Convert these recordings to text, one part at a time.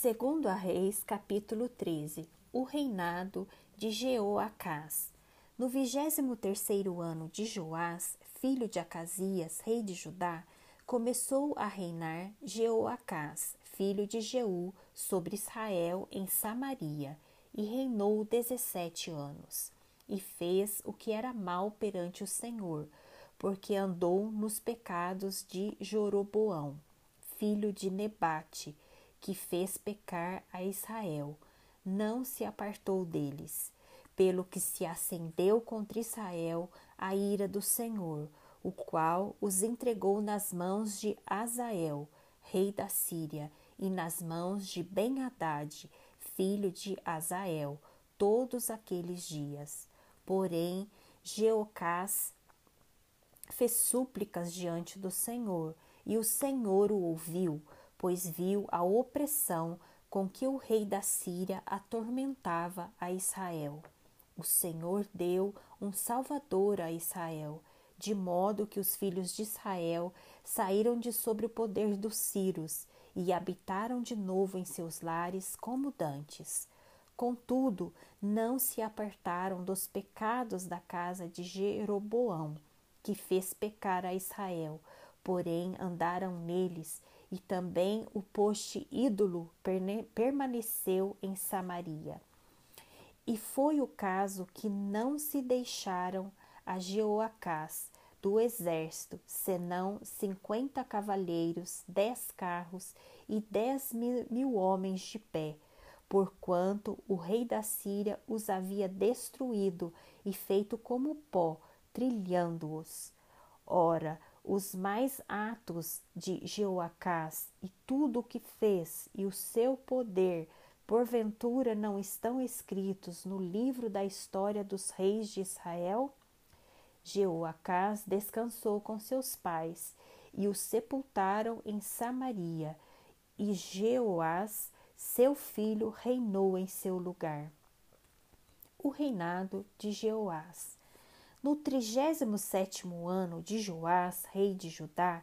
Segundo a Reis, capítulo 13, o reinado de Jeoacás. No vigésimo terceiro ano de Joás, filho de Acasias, rei de Judá, começou a reinar Jeoacás, filho de Jeú, sobre Israel em Samaria, e reinou dezessete anos. E fez o que era mal perante o Senhor, porque andou nos pecados de Joroboão, filho de Nebate, que fez pecar a Israel, não se apartou deles, pelo que se acendeu contra Israel a ira do Senhor, o qual os entregou nas mãos de Azael, rei da Síria, e nas mãos de Ben-Hadad, filho de Azael, todos aqueles dias. Porém, Jeocás fez súplicas diante do Senhor, e o Senhor o ouviu, pois viu a opressão com que o rei da Síria atormentava a Israel. O Senhor deu um Salvador a Israel, de modo que os filhos de Israel saíram de sobre o poder dos Círios e habitaram de novo em seus lares como dantes. Contudo, não se apartaram dos pecados da casa de Jeroboão, que fez pecar a Israel, porém andaram neles e também o poste ídolo permaneceu em Samaria. E foi o caso que não se deixaram a Jeoacás do exército, senão cinquenta cavaleiros, dez carros e dez mil, mil homens de pé, porquanto o rei da Síria os havia destruído e feito como pó, trilhando-os. Ora, os mais atos de Jeoacás e tudo o que fez e o seu poder, porventura não estão escritos no livro da história dos reis de Israel? Jeoacás descansou com seus pais e o sepultaram em Samaria, e Jeoás, seu filho, reinou em seu lugar. O reinado de Jeoás. No trigésimo sétimo ano de Joás, rei de Judá,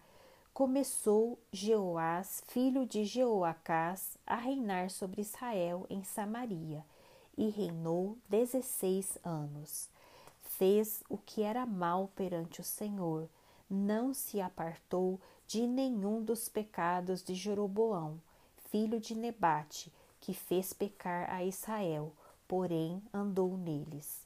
começou Jeoás, filho de Jeoacás, a reinar sobre Israel em Samaria, e reinou dezesseis anos. Fez o que era mal perante o Senhor, não se apartou de nenhum dos pecados de Jeroboão, filho de Nebate, que fez pecar a Israel, porém andou neles.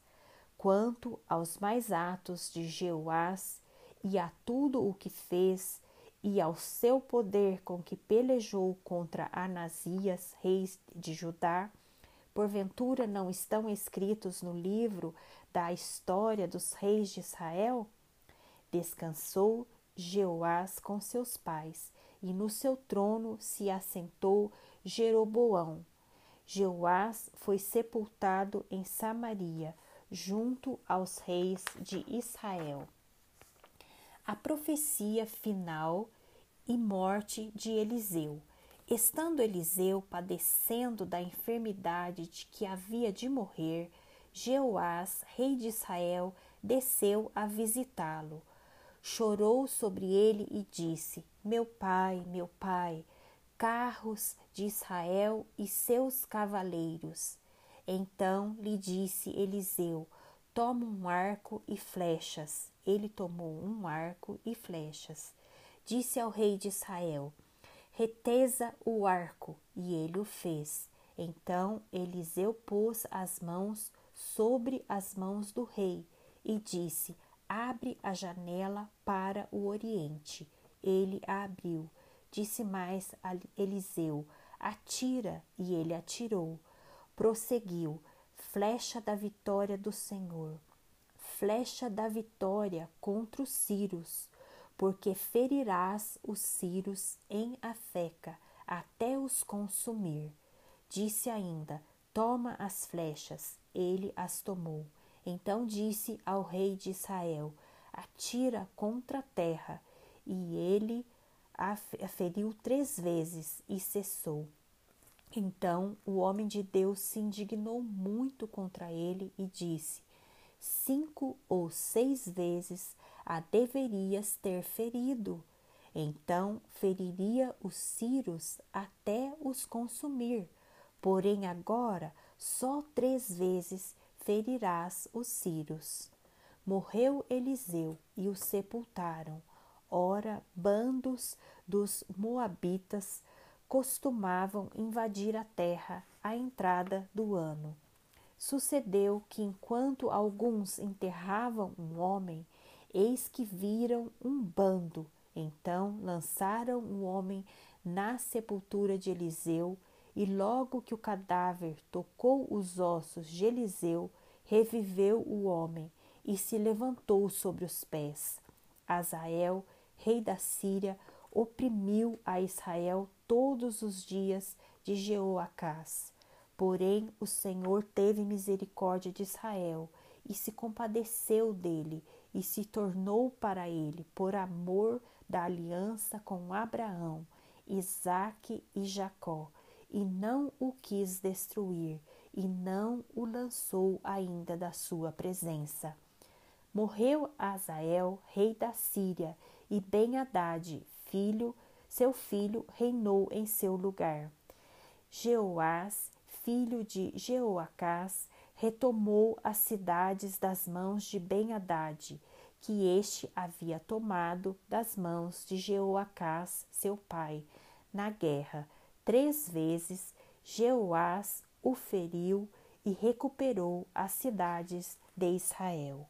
Quanto aos mais atos de Jeoás e a tudo o que fez, e ao seu poder com que pelejou contra Anasias, rei de Judá, porventura não estão escritos no livro da história dos reis de Israel? Descansou Jeoás com seus pais, e no seu trono se assentou Jeroboão. Jeoás foi sepultado em Samaria, junto aos reis de Israel. A profecia final e morte de Eliseu. Estando Eliseu padecendo da enfermidade de que havia de morrer, Jeoás, rei de Israel, desceu a visitá-lo. Chorou sobre ele e disse: Meu pai, meu pai, carros de Israel e seus cavaleiros. Então lhe disse Eliseu: Toma um arco e flechas. Ele tomou um arco e flechas. Disse ao rei de Israel: Reteza o arco. E ele o fez. Então Eliseu pôs as mãos sobre as mãos do rei e disse: Abre a janela para o oriente. Ele a abriu. Disse mais a Eliseu: Atira. E ele atirou prosseguiu: Flecha da vitória do Senhor, flecha da vitória contra os Círios, porque ferirás os Círios em Afeca até os consumir. Disse ainda: Toma as flechas. Ele as tomou. Então disse ao rei de Israel: Atira contra a terra. E ele a feriu três vezes e cessou. Então o homem de Deus se indignou muito contra ele e disse: Cinco ou seis vezes a deverias ter ferido. Então feriria os Círios até os consumir, porém agora só três vezes ferirás os círios. Morreu Eliseu e o sepultaram. Ora, bandos dos Moabitas costumavam invadir a terra à entrada do ano. Sucedeu que, enquanto alguns enterravam um homem, eis que viram um bando. Então lançaram o homem na sepultura de Eliseu, e logo que o cadáver tocou os ossos de Eliseu, reviveu o homem e se levantou sobre os pés. Azael, rei da Síria, oprimiu a Israel todos os dias de Jeoacás. Porém, o Senhor teve misericórdia de Israel e se compadeceu dele e se tornou para ele por amor da aliança com Abraão, Isaque e Jacó, e não o quis destruir, e não o lançou ainda da sua presença. Morreu Azael, rei da Síria, e Ben-Hadad, filho, seu filho, reinou em seu lugar. Jeoás, filho de Jeoacás, retomou as cidades das mãos de Ben-Hadad, que este havia tomado das mãos de Jeoacás, seu pai, na guerra. Três vezes Jeoás o feriu e recuperou as cidades de Israel.